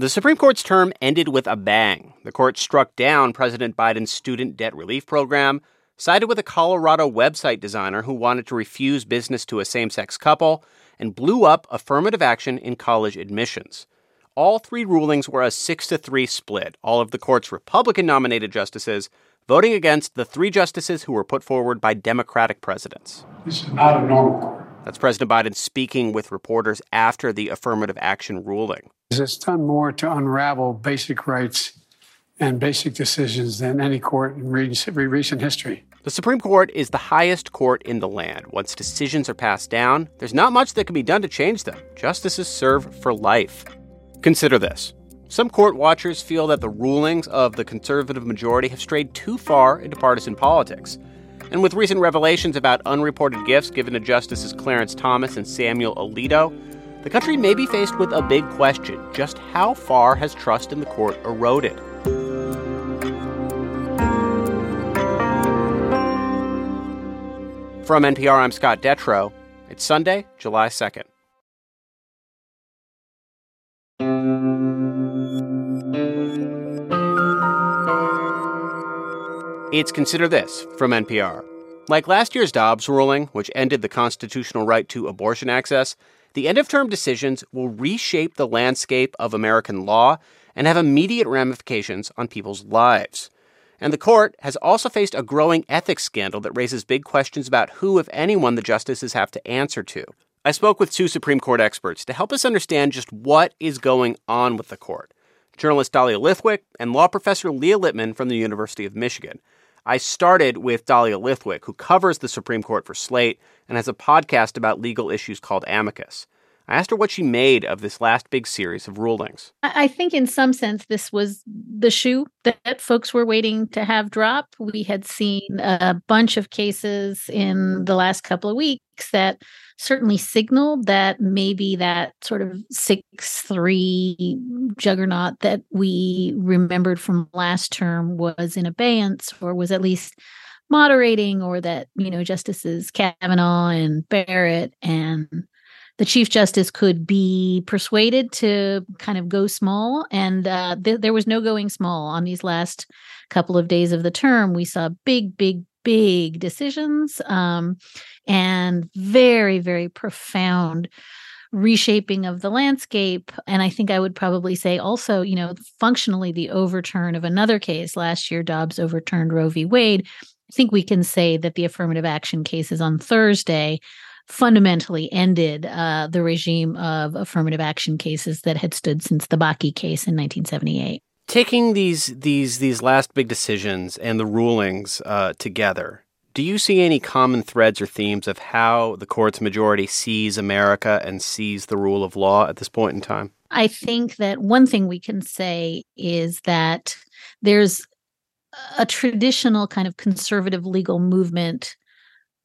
The Supreme Court's term ended with a bang. The court struck down President Biden's student debt relief program, sided with a Colorado website designer who wanted to refuse business to a same sex couple, and blew up affirmative action in college admissions. All three rulings were a 6 to 3 split, all of the court's Republican nominated justices voting against the three justices who were put forward by Democratic presidents. This is not a normal court. That's President Biden speaking with reporters after the affirmative action ruling. It's done more to unravel basic rights and basic decisions than any court in recent history. The Supreme Court is the highest court in the land. Once decisions are passed down, there's not much that can be done to change them. Justices serve for life. Consider this. Some court watchers feel that the rulings of the conservative majority have strayed too far into partisan politics. And with recent revelations about unreported gifts given to Justices Clarence Thomas and Samuel Alito, the country may be faced with a big question just how far has trust in the court eroded? From NPR, I'm Scott Detrow. It's Sunday, July 2nd. It's Consider This from NPR. Like last year's Dobbs ruling, which ended the constitutional right to abortion access, the end of term decisions will reshape the landscape of American law and have immediate ramifications on people's lives. And the court has also faced a growing ethics scandal that raises big questions about who, if anyone, the justices have to answer to. I spoke with two Supreme Court experts to help us understand just what is going on with the court journalist Dahlia Lithwick and law professor Leah Litman from the University of Michigan. I started with Dahlia Lithwick, who covers the Supreme Court for Slate and has a podcast about legal issues called Amicus. I asked her what she made of this last big series of rulings. I think, in some sense, this was the shoe that folks were waiting to have drop. We had seen a bunch of cases in the last couple of weeks that certainly signaled that maybe that sort of 6 3 juggernaut that we remembered from last term was in abeyance or was at least moderating, or that, you know, Justices Kavanaugh and Barrett and the Chief Justice could be persuaded to kind of go small. And uh, th- there was no going small on these last couple of days of the term. We saw big, big, big decisions um, and very, very profound reshaping of the landscape. And I think I would probably say also, you know, functionally the overturn of another case. Last year, Dobbs overturned Roe v. Wade. I think we can say that the affirmative action cases on Thursday fundamentally ended uh, the regime of affirmative action cases that had stood since the Bakke case in 1978. Taking these these these last big decisions and the rulings uh, together, do you see any common threads or themes of how the court's majority sees America and sees the rule of law at this point in time? I think that one thing we can say is that there's a traditional kind of conservative legal movement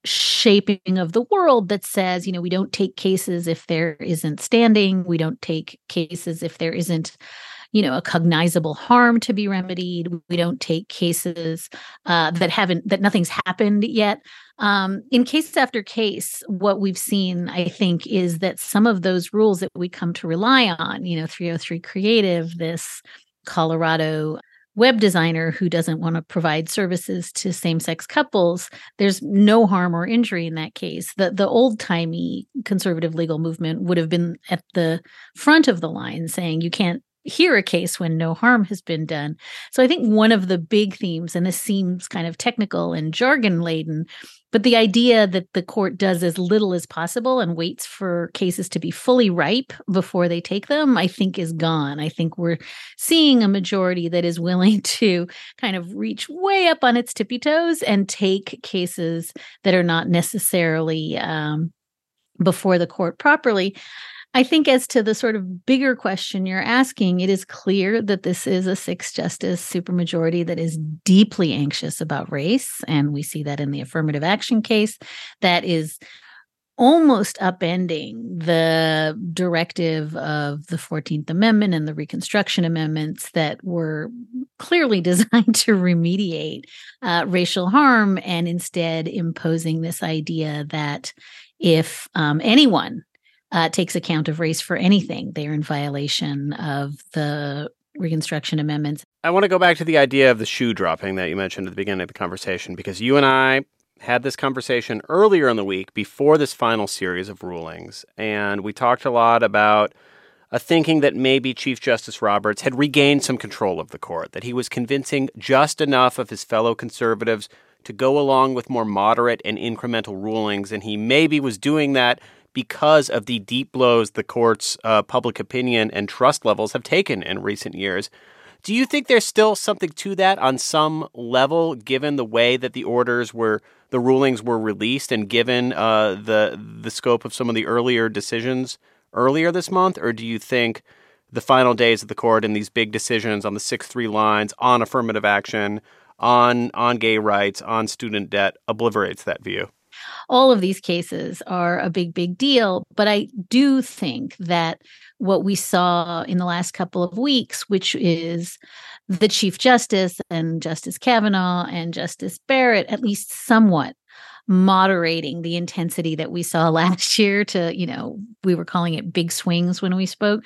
shaping of the world that says, you know, we don't take cases if there isn't standing, we don't take cases if there isn't you know a cognizable harm to be remedied. We don't take cases uh, that haven't that nothing's happened yet. Um, in case after case what we've seen i think is that some of those rules that we come to rely on you know 303 creative this colorado web designer who doesn't want to provide services to same-sex couples there's no harm or injury in that case. The the old-timey conservative legal movement would have been at the front of the line saying you can't hear a case when no harm has been done. So I think one of the big themes, and this seems kind of technical and jargon laden, but the idea that the court does as little as possible and waits for cases to be fully ripe before they take them, I think is gone. I think we're seeing a majority that is willing to kind of reach way up on its tippy toes and take cases that are not necessarily um, before the court properly. I think, as to the sort of bigger question you're asking, it is clear that this is a six justice supermajority that is deeply anxious about race. And we see that in the affirmative action case that is almost upending the directive of the 14th Amendment and the Reconstruction Amendments that were clearly designed to remediate uh, racial harm and instead imposing this idea that if um, anyone uh, takes account of race for anything, they're in violation of the Reconstruction Amendments. I want to go back to the idea of the shoe dropping that you mentioned at the beginning of the conversation because you and I had this conversation earlier in the week before this final series of rulings. And we talked a lot about a thinking that maybe Chief Justice Roberts had regained some control of the court, that he was convincing just enough of his fellow conservatives to go along with more moderate and incremental rulings. And he maybe was doing that because of the deep blows the court's uh, public opinion and trust levels have taken in recent years. Do you think there's still something to that on some level, given the way that the orders were, the rulings were released, and given uh, the the scope of some of the earlier decisions earlier this month, or do you think the final days of the court and these big decisions on the six three lines, on affirmative action, on on gay rights, on student debt, obliterates that view? all of these cases are a big, big deal. But I do think that what we saw in the last couple of weeks, which is the Chief Justice and Justice Kavanaugh and Justice Barrett, at least somewhat moderating the intensity that we saw last year to, you know, we were calling it big swings when we spoke.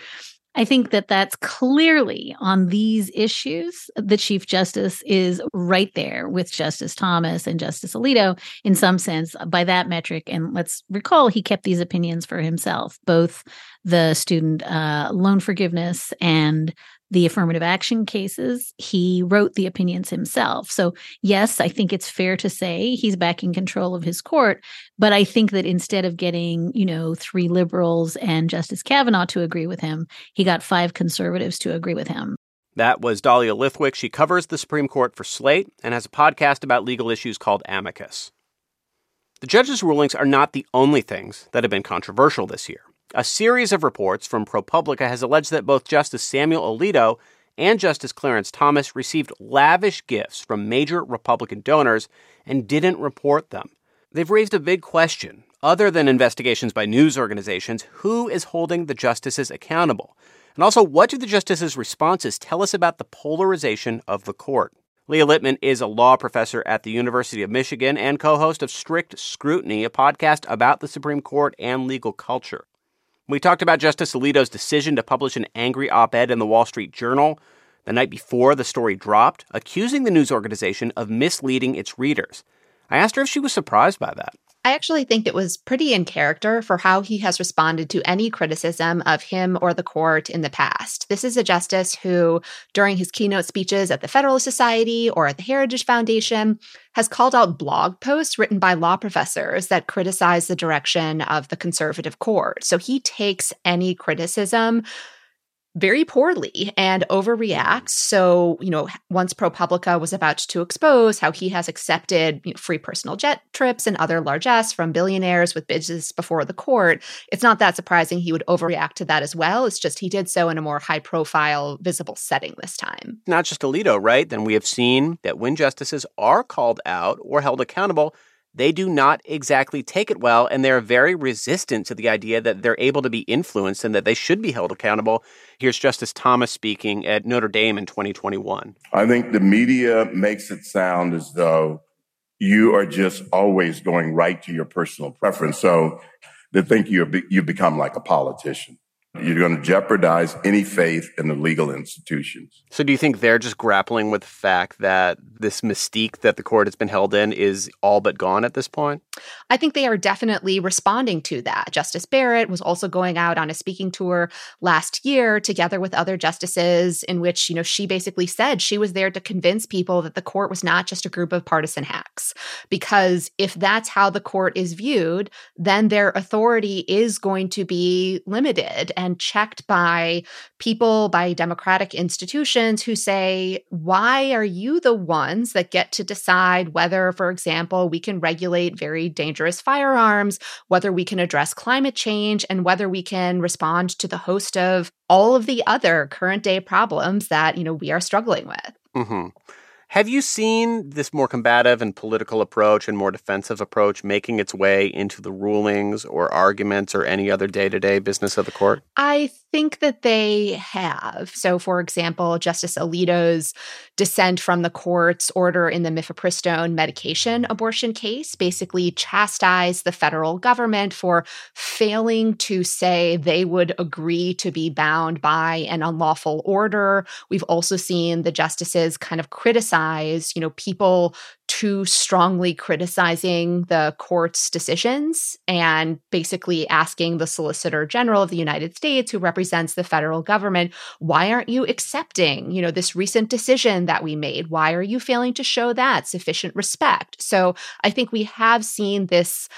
I think that that's clearly on these issues. The Chief Justice is right there with Justice Thomas and Justice Alito in some sense by that metric. And let's recall he kept these opinions for himself, both the student uh, loan forgiveness and the affirmative action cases, he wrote the opinions himself. So, yes, I think it's fair to say he's back in control of his court. But I think that instead of getting, you know, three liberals and Justice Kavanaugh to agree with him, he got five conservatives to agree with him. That was Dahlia Lithwick. She covers the Supreme Court for Slate and has a podcast about legal issues called Amicus. The judges' rulings are not the only things that have been controversial this year. A series of reports from ProPublica has alleged that both Justice Samuel Alito and Justice Clarence Thomas received lavish gifts from major Republican donors and didn't report them. They've raised a big question. Other than investigations by news organizations, who is holding the justices accountable? And also, what do the justices' responses tell us about the polarization of the court? Leah Litman is a law professor at the University of Michigan and co host of Strict Scrutiny, a podcast about the Supreme Court and legal culture. We talked about Justice Alito's decision to publish an angry op ed in the Wall Street Journal the night before the story dropped, accusing the news organization of misleading its readers. I asked her if she was surprised by that. I actually think it was pretty in character for how he has responded to any criticism of him or the court in the past. This is a justice who, during his keynote speeches at the Federalist Society or at the Heritage Foundation, has called out blog posts written by law professors that criticize the direction of the conservative court. So he takes any criticism very poorly and overreacts. So, you know, once ProPublica was about to expose how he has accepted you know, free personal jet trips and other largesse from billionaires with business before the court, it's not that surprising he would overreact to that as well. It's just he did so in a more high profile, visible setting this time. Not just Alito, right? Then we have seen that when justices are called out or held accountable, they do not exactly take it well, and they're very resistant to the idea that they're able to be influenced and that they should be held accountable. Here's Justice Thomas speaking at Notre Dame in 2021. I think the media makes it sound as though you are just always going right to your personal preference. So they think you you become like a politician. You're going to jeopardize any faith in the legal institutions. So, do you think they're just grappling with the fact that this mystique that the court has been held in is all but gone at this point? I think they are definitely responding to that. Justice Barrett was also going out on a speaking tour last year together with other justices, in which, you know, she basically said she was there to convince people that the court was not just a group of partisan hacks. Because if that's how the court is viewed, then their authority is going to be limited and checked by people, by democratic institutions who say, why are you the ones that get to decide whether, for example, we can regulate very dangerous firearms, whether we can address climate change, and whether we can respond to the host of all of the other current day problems that, you know, we are struggling with. Mm-hmm. Have you seen this more combative and political approach and more defensive approach making its way into the rulings or arguments or any other day to day business of the court? I think that they have. So, for example, Justice Alito's dissent from the court's order in the mifepristone medication abortion case, basically chastised the federal government for failing to say they would agree to be bound by an unlawful order. We've also seen the justices kind of criticize, you know, people too strongly criticizing the court's decisions and basically asking the Solicitor General of the United States, who represents the federal government, why aren't you accepting, you know, this recent decision that we made? Why are you failing to show that sufficient respect? So I think we have seen this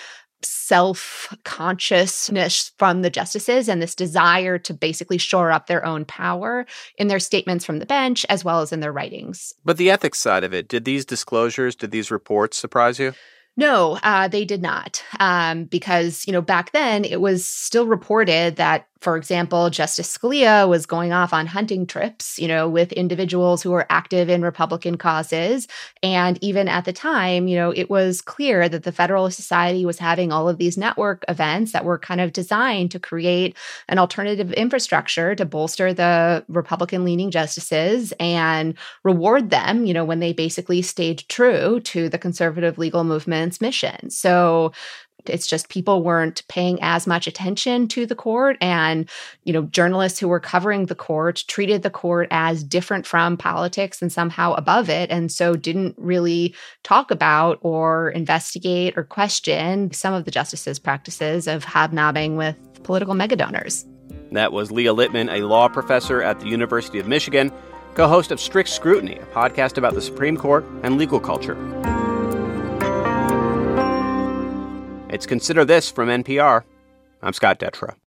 self consciousness from the justices and this desire to basically shore up their own power in their statements from the bench as well as in their writings. But the ethics side of it, did these disclosures, did these reports surprise you? No, uh, they did not. Um, because, you know, back then it was still reported that for example, Justice Scalia was going off on hunting trips, you know, with individuals who were active in Republican causes. And even at the time, you know, it was clear that the Federalist Society was having all of these network events that were kind of designed to create an alternative infrastructure to bolster the Republican leaning justices and reward them, you know, when they basically stayed true to the conservative legal movement's mission. So it's just people weren't paying as much attention to the court. And, you know, journalists who were covering the court treated the court as different from politics and somehow above it. And so didn't really talk about or investigate or question some of the justices' practices of hobnobbing with political megadonors. That was Leah Litman, a law professor at the University of Michigan, co host of Strict Scrutiny, a podcast about the Supreme Court and legal culture. It's Consider This from NPR. I'm Scott Detrow.